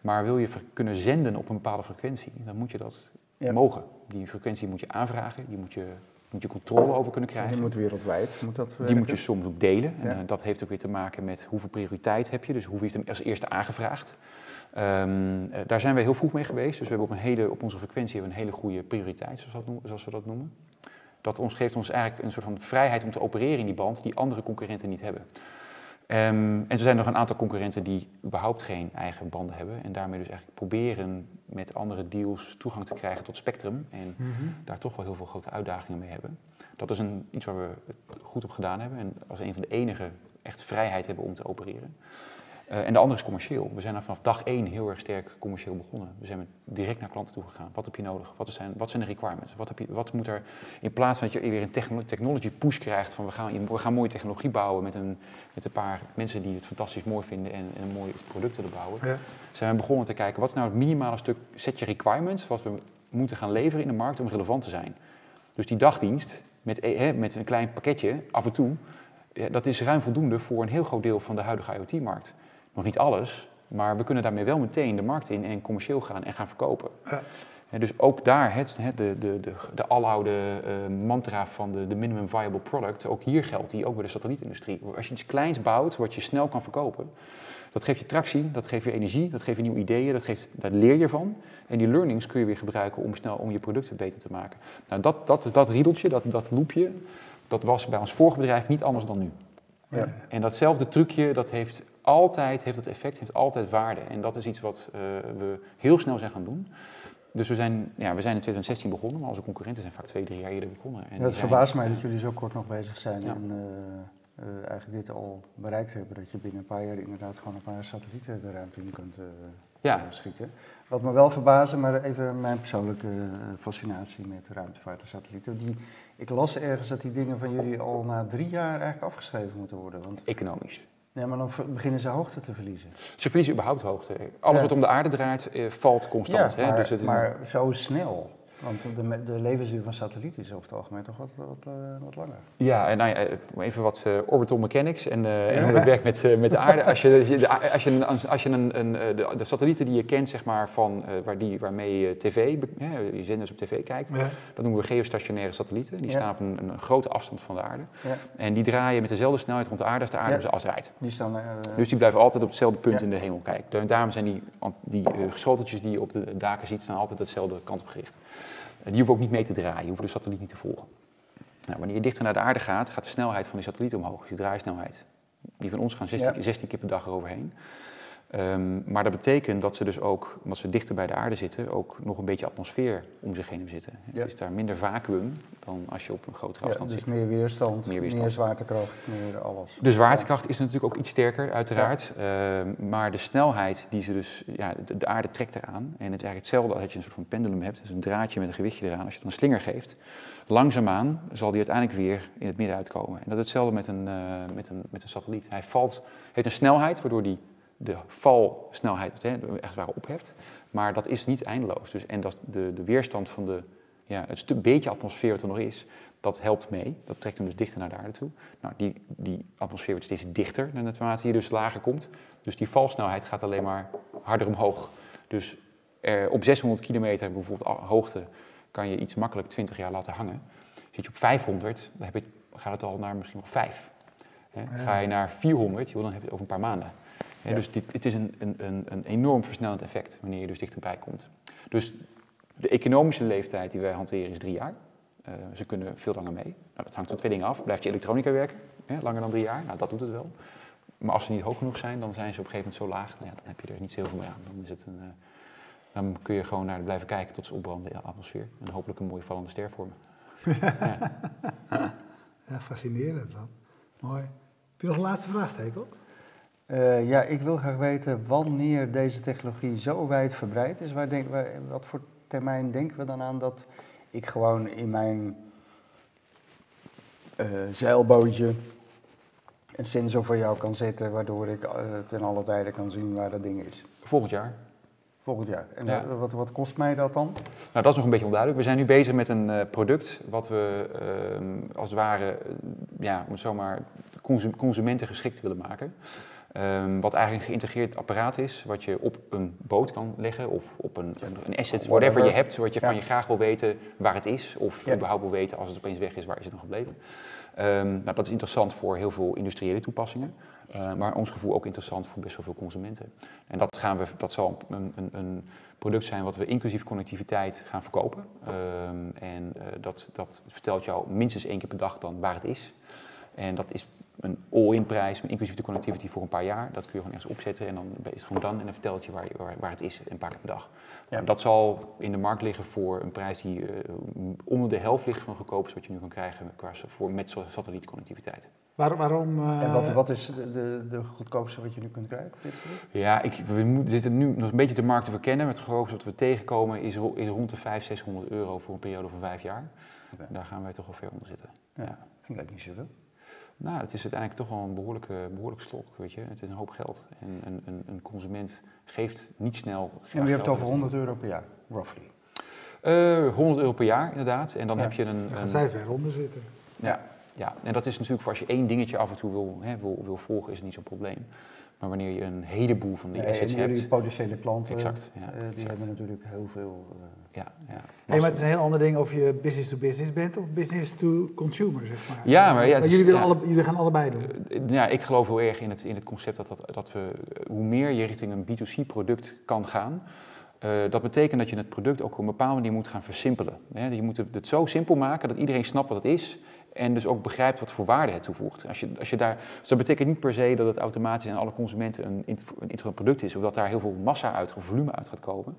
Speaker 2: Maar wil je kunnen zenden op een bepaalde frequentie, dan moet je dat ja. mogen. Die frequentie moet je aanvragen, die moet je, moet je controle over kunnen krijgen.
Speaker 3: Die moet wereldwijd. Moet dat
Speaker 2: die moet je soms ook delen. Ja. En uh, dat heeft ook weer te maken met hoeveel prioriteit heb je. Dus hoeveel is hem als eerste aangevraagd. Um, uh, daar zijn we heel vroeg mee geweest. Dus we hebben op, een hele, op onze frequentie hebben we een hele goede prioriteit, zoals, dat noemen, zoals we dat noemen. Dat ons, geeft ons eigenlijk een soort van vrijheid om te opereren in die band die andere concurrenten niet hebben. Um, en er zijn nog een aantal concurrenten die überhaupt geen eigen banden hebben. En daarmee dus eigenlijk proberen met andere deals toegang te krijgen tot spectrum. En mm -hmm. daar toch wel heel veel grote uitdagingen mee hebben. Dat is een, iets waar we goed op gedaan hebben. En als een van de enige echt vrijheid hebben om te opereren. Uh, en de andere is commercieel. We zijn er vanaf dag één heel erg sterk commercieel begonnen. We zijn direct naar klanten toe gegaan. Wat heb je nodig? Wat zijn, wat zijn de requirements? Wat, heb je, wat moet er, in plaats van dat je weer een techno technology push krijgt van we gaan, we gaan mooie technologie bouwen met een, met een paar mensen die het fantastisch mooi vinden en, en een mooie producten te bouwen. Ja. Zijn we begonnen te kijken wat is nou het minimale stuk set je requirements wat we moeten gaan leveren in de markt om relevant te zijn. Dus die dagdienst met, hè, met een klein pakketje af en toe, ja, dat is ruim voldoende voor een heel groot deel van de huidige IoT-markt. Nog niet alles, maar we kunnen daarmee wel meteen de markt in en commercieel gaan en gaan verkopen. Ja. En dus ook daar, het, het, de, de, de, de aloude uh, mantra van de, de minimum viable product, ook hier geldt die, ook bij de satellietindustrie. Als je iets kleins bouwt wat je snel kan verkopen, dat geeft je tractie, dat geeft je energie, dat geeft je nieuwe ideeën, dat geeft, daar leer je van. En die learnings kun je weer gebruiken om snel om je producten beter te maken. Nou, dat, dat, dat riedeltje, dat, dat loopje, dat was bij ons vorige bedrijf niet anders dan nu. Ja. En datzelfde trucje, dat heeft altijd heeft het effect, heeft altijd waarde. En dat is iets wat uh, we heel snel zijn gaan doen. Dus we zijn, ja, we zijn in 2016 begonnen, maar onze concurrenten zijn vaak twee, drie jaar eerder begonnen.
Speaker 3: En ja, het verbaast mij dat jullie zo kort nog bezig zijn ja. en uh, uh, eigenlijk dit al bereikt hebben. Dat je binnen een paar jaar inderdaad gewoon een paar satellieten de ruimte in kunt ja. schieten. Wat me wel verbazen, maar even mijn persoonlijke fascinatie met ruimtevaart en satellieten. Die, ik las ergens dat die dingen van jullie al na drie jaar eigenlijk afgeschreven moeten worden. Want
Speaker 2: Economisch.
Speaker 3: Ja, maar dan beginnen ze hoogte te verliezen.
Speaker 2: Ze verliezen überhaupt hoogte. Alles ja. wat om de aarde draait, eh, valt constant.
Speaker 3: Ja, maar,
Speaker 2: hè?
Speaker 3: Dus het maar zo snel. Want de, de levensduur van satellieten is over het algemeen toch wat, wat, uh, wat langer.
Speaker 2: Ja, en nou ja, even wat uh, orbital mechanics en, uh, en hoe het werkt met, met de aarde. Als je, de, als je, als je een, een, de, de, satellieten die je kent, zeg maar, van, waar die, waarmee je tv, je zenders op tv kijkt, ja. dat noemen we geostationaire satellieten. Die staan op een, een, grote afstand van de aarde. En die draaien met dezelfde snelheid rond de aarde als de aarde als rijdt.
Speaker 3: Die staan,
Speaker 2: dus die blijven altijd op hetzelfde punt in de hemel kijken. En daarom zijn die, die schoteltjes die je op de daken ziet, staan altijd dezelfde kant op gericht. Die hoeven ook niet mee te draaien, je hoeft de satelliet niet te volgen. Nou, wanneer je dichter naar de aarde gaat, gaat de snelheid van die satelliet omhoog, dus die draaisnelheid. Die van ons gaan 16, ja. 16 keer per dag eroverheen. Um, maar dat betekent dat ze dus ook, omdat ze dichter bij de aarde zitten, ook nog een beetje atmosfeer om zich heen hebben zitten. Ja. Het is daar minder vacuüm dan als je op een grotere afstand
Speaker 3: ja, dus
Speaker 2: zit.
Speaker 3: meer weerstand, meer, weerstand. meer zwaartekracht, meer alles.
Speaker 2: De zwaartekracht is natuurlijk ook iets sterker, uiteraard. Ja. Uh, maar de snelheid die ze dus, ja, de, de, aarde trekt eraan. En het is eigenlijk hetzelfde als je een soort van pendulum hebt, dus een draadje met een gewichtje eraan. Als je dan een slinger geeft, langzaamaan zal die uiteindelijk weer in het midden uitkomen. En dat is hetzelfde met een, uh, met een, met een satelliet. Hij valt, heeft een snelheid waardoor die de valsnelheid echt waar opheft. Maar dat is niet eindeloos. Dus, en dat de, de weerstand van de, ja, het beetje atmosfeer wat er nog is, dat helpt mee. Dat trekt hem dus dichter naar de aarde toe. Nou, die, die atmosfeer wordt steeds dichter naarmate je dus lager komt. Dus die valsnelheid gaat alleen maar harder omhoog. Dus er, op 600 kilometer bijvoorbeeld hoogte kan je iets makkelijk 20 jaar laten hangen. Zit je op 500, dan heb je, gaat het al naar misschien wel 5. Ga je naar 400, dan heb je het over een paar maanden. Dus dit, het is een, een, een enorm versnellend effect wanneer je dus dichterbij komt. Dus de economische leeftijd die wij hanteren is drie jaar. ze kunnen veel langer mee. Nou, dat hangt van twee dingen af. Blijft je elektronica werken, hè, langer dan drie jaar? Nou, dat doet het wel. Maar als ze niet hoog genoeg zijn, dan zijn ze op een gegeven moment zo laag. Nou ja, dan heb je er niet zo heel veel mee aan. Dan, is het een, dan kun je gewoon naar blijven kijken tot ze opbranden in de atmosfeer. En hopelijk een mooie vallende ster vormen. <laughs>
Speaker 1: ja. ja, fascinerend man. Mooi. Heb je nog een laatste vraag, Stekel?
Speaker 3: Uh, ja, ik wil graag weten wanneer deze technologie zo wijd verbreid is. Waar denk, waar, wat voor termijn denken we dan aan dat ik gewoon in mijn uh, zeilbootje een sensor voor jou kan zetten, waardoor ik uh, ten alle tijde kan zien waar dat ding is?
Speaker 2: Volgend jaar.
Speaker 3: Volgend jaar. En wat, wat, kost mij dat dan?
Speaker 2: Nou, dat is nog een beetje onduidelijk. We zijn nu bezig met een uh, product wat we uh, als het ware, ja, om het zomaar consumenten geschikt willen maken. Um, wat eigenlijk een geïntegreerd apparaat is, wat je op een boot kan leggen of op een, een asset, whatever je hebt, wat je van je graag wil weten waar het is, of ja. überhaupt wil weten als het opeens weg is, waar is het dan gebleven. Um, nou, dat is interessant voor heel veel industriële toepassingen, uh, maar ons gevoel ook interessant voor best wel veel consumenten. En dat, gaan we, dat zal een, een, een product zijn wat we inclusief connectiviteit gaan verkopen. Um, en uh, dat, dat vertelt jou minstens één keer per dag dan waar het is. En dat is een all-in prijs, inclusief de connectivity voor een paar jaar. Dat kun je gewoon ergens opzetten en dan is het gewoon dan en dan vertelt je waar, waar, waar het is een paar keer per dag. Ja. Dat zal in de markt liggen voor een prijs die uh, onder de helft ligt van goedkoopste wat je nu kan krijgen qua, voor, met satellietconnectiviteit.
Speaker 1: Waar, waarom?
Speaker 3: Uh... En wat, wat is de, de, de, goedkoopste wat je nu kunt krijgen?
Speaker 2: Ja, ik, we zitten nu nog een beetje de markt te verkennen. Het grootste wat we tegenkomen is, is rond de 500, 600 euro voor een periode van vijf jaar. Okay. Daar gaan wij toch wel ver onder zitten.
Speaker 3: Ja, ja. vind ik niet zoveel.
Speaker 2: Nou, het is uiteindelijk toch wel een behoorlijke, behoorlijk slok, weet je. Het is een hoop geld. En een, een, een consument geeft niet snel
Speaker 3: En je hebt het over 100 euro per jaar, roughly?
Speaker 2: Uh, eh, 100 euro per jaar, inderdaad. En dan heb je een... Dan
Speaker 1: gaan zij ver onder zitten.
Speaker 2: Ja, ja, en dat is natuurlijk voor als je één dingetje af en toe wil, hè, wil, wil volgen, is het niet zo'n probleem. Maar wanneer je een heleboel van die assets hebt...
Speaker 3: jullie potentiële klanten, exact, ja, uh, die exact. hebben natuurlijk heel veel... Uh,
Speaker 2: ja, ja.
Speaker 1: Hey, maar het is een heel ander ding of je business to business bent of business to consumer, zeg maar.
Speaker 2: Ja, maar, ja,
Speaker 1: maar jullie, willen alle, jullie gaan allebei doen.
Speaker 2: Uh, ja, ik geloof heel erg in het, in het concept dat, dat, dat we, hoe meer je richting een B2C product kan gaan, uh, dat betekent dat je het product ook op een bepaalde manier moet gaan versimpelen. Hè? Je moet het zo simpel maken dat iedereen snapt wat het is en dus ook begrijpt wat voor waarde het toevoegt. Als je, als je daar, dus dat betekent niet per se dat het automatisch aan alle consumenten een, een interessant product is, of dat daar heel veel massa uit, of volume uit gaat komen.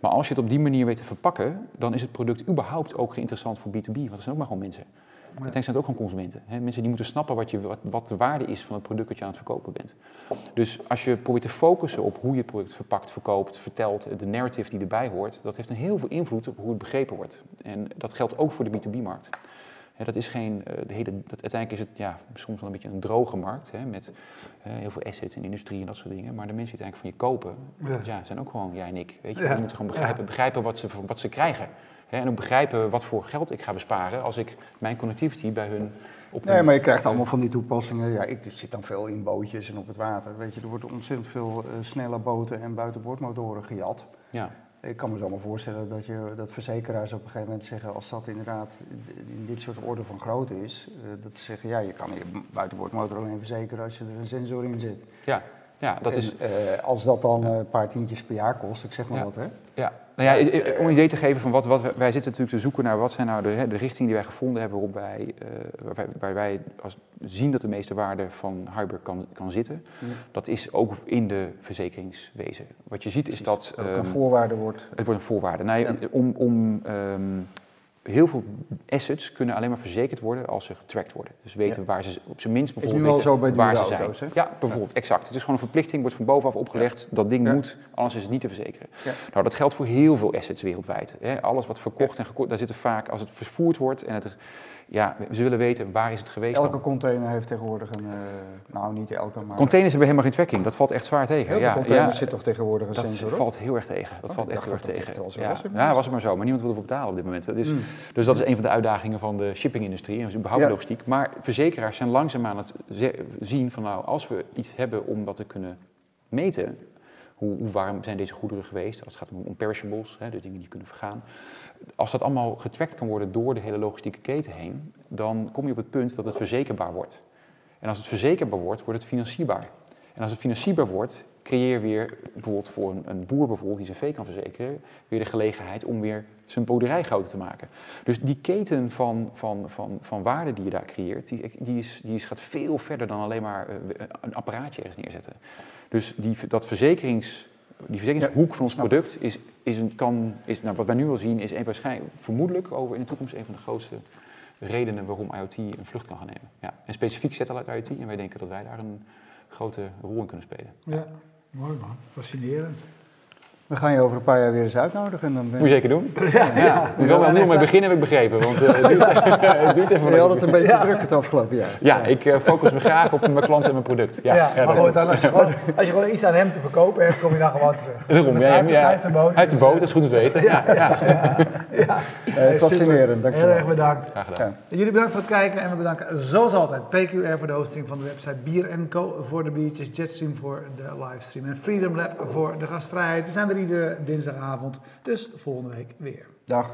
Speaker 2: Maar als je het op die manier weet te verpakken, dan is het product überhaupt ook interessant voor B2B, want dat zijn ook maar gewoon mensen. Uiteindelijk zijn het ook gewoon consumenten. Hè? Mensen die moeten snappen wat, je, wat, wat, de waarde is van het product dat je aan het verkopen bent. Dus als je probeert te focussen op hoe je het product verpakt, verkoopt, vertelt, de narrative die erbij hoort, dat heeft een heel veel invloed op hoe het begrepen wordt. En dat geldt ook voor de B2B-markt dat is geen, uh, de hele, dat, uiteindelijk is het ja, soms wel een beetje een droge markt, hè, met uh, heel veel assets in de industrie en dat soort dingen. Maar de mensen die uiteindelijk van je kopen, ja. Dus ja zijn ook gewoon jij en ik. Weet je, ja. moeten gewoon begrijpen, begrijpen wat, ze, wat ze krijgen. En ook begrijpen wat voor geld ik ga besparen als ik mijn connectivity bij hun
Speaker 3: op Nee, maar je krijgt allemaal van die toepassingen. Ja, ik zit dan veel in bootjes en op het water. Weet je, er wordt ontzettend veel uh, snelle boten en buitenboordmotoren gejat. Ja. Ik kan me zo maar voorstellen dat, je, dat verzekeraars op een gegeven moment zeggen, als dat inderdaad in dit soort orde van grootte is, uh, dat ze zeggen, ja, je kan je buitenboordmotor alleen verzekeren als je er een sensor in zit.
Speaker 2: Ja, ja dat
Speaker 3: en,
Speaker 2: is... Uh,
Speaker 3: als dat dan een paar tientjes per jaar kost, ik zeg maar
Speaker 2: ja.
Speaker 3: wat, hè?
Speaker 2: Ja, nou ja, om een idee te geven van wat, wat wij zitten natuurlijk te zoeken naar wat zijn nou de, de richting die wij gevonden hebben waarop wij, uh, waar wij, waar wij als, zien dat de meeste waarde van hybrid kan, kan zitten. Ja. Dat is ook in de verzekeringswezen. Wat je ziet is dat...
Speaker 3: Um, een voorwaarde wordt.
Speaker 2: Het wordt een voorwaarde. Nou, ja. Om, om um, heel veel assets kunnen alleen maar verzekerd worden als ze getracked worden. Dus weten ja. waar ze op zijn minst bijvoorbeeld
Speaker 3: weten zo bij
Speaker 2: waar ze zijn. Ja, bijvoorbeeld, exact. Het is gewoon een verplichting, wordt van bovenaf opgelegd. Dat ding moet, anders is het niet te verzekeren. Nou, dat geldt voor heel veel assets wereldwijd. Hè? Alles wat verkocht en gekocht, daar zitten vaak, als het vervoerd wordt en het ja, ze willen weten waar is het geweest.
Speaker 3: Elke
Speaker 2: dan.
Speaker 3: container heeft tegenwoordig een, uh, nou niet elke, maar...
Speaker 2: Containers hebben helemaal geen tracking, dat valt echt zwaar tegen.
Speaker 3: Heel
Speaker 2: ja,
Speaker 3: containers
Speaker 2: ja,
Speaker 3: zit toch tegenwoordig een
Speaker 2: dat
Speaker 3: sensor
Speaker 2: Dat valt heel erg tegen, dat
Speaker 3: oh,
Speaker 2: valt echt heel erg tegen. Ja.
Speaker 3: was,
Speaker 2: ja, was het maar zo, maar niemand wil ervoor betalen op dit moment. Dat is, mm. Dus dat is een van de uitdagingen van de shippingindustrie en überhaupt ja. logistiek. Maar verzekeraars zijn langzaam aan het zien van nou, als we iets hebben om dat te kunnen meten, hoe, hoe, warm zijn deze goederen geweest? Als het gaat om, om perishables, hè, dus dingen die kunnen vergaan. Als dat allemaal getrackt kan worden door de hele logistieke keten heen, dan kom je op het punt dat het verzekerbaar wordt. En als het verzekerbaar wordt, wordt het financierbaar. En als het financierbaar wordt, creëer weer bijvoorbeeld voor een, boer bijvoorbeeld die zijn vee kan verzekeren, weer de gelegenheid om weer zijn boerderij groter te maken. Dus die keten van, van, van, van waarde die je daar creëert, die, die, is, die is, gaat veel verder dan alleen maar een apparaatje ergens neerzetten. Dus die, dat verzekerings, die verzekeringshoek van ons product is, is een, kan, is, nou, wat wij nu al zien, is een, waarschijnlijk vermoedelijk over in de toekomst een van de grootste redenen waarom IoT een vlucht kan gaan nemen. Ja. En specifiek satellite IoT, en wij denken dat wij daar een grote rol in kunnen spelen.
Speaker 1: Ja, mooi man, fascinerend.
Speaker 3: We gaan je over een paar jaar weer eens uitnodigen. En dan
Speaker 2: Moet je zeker doen. Ja, ja. ja. We wel nieuw mee beginnen, heb ik begrepen. Want uh, het, duurt, <laughs> <laughs> het duurt even
Speaker 3: Je had het een beetje ja. druk het afgelopen jaar.
Speaker 2: Ja, ik uh, focus me graag op mijn klant en mijn product. Ja,
Speaker 1: ja, maar goed, dan als, je gewoon, als je gewoon iets aan hem te verkopen hebt, kom je dan gewoon terug.
Speaker 2: Daarom, ja, ja, uit de boot. Uit de boot, dat is goed om te weten. Ja, ja.
Speaker 3: ja. Uh, fascinerend, dankjewel.
Speaker 1: Heel erg bedankt.
Speaker 2: Graag gedaan.
Speaker 1: Jullie bedankt voor het kijken en we bedanken zoals altijd PQR voor de hosting van de website Bier Co voor de biertjes, Jetstream voor de livestream en Freedom Lab voor de gastvrijheid. We zijn er iedere dinsdag avond. Dus volgende week weer.
Speaker 3: Dag.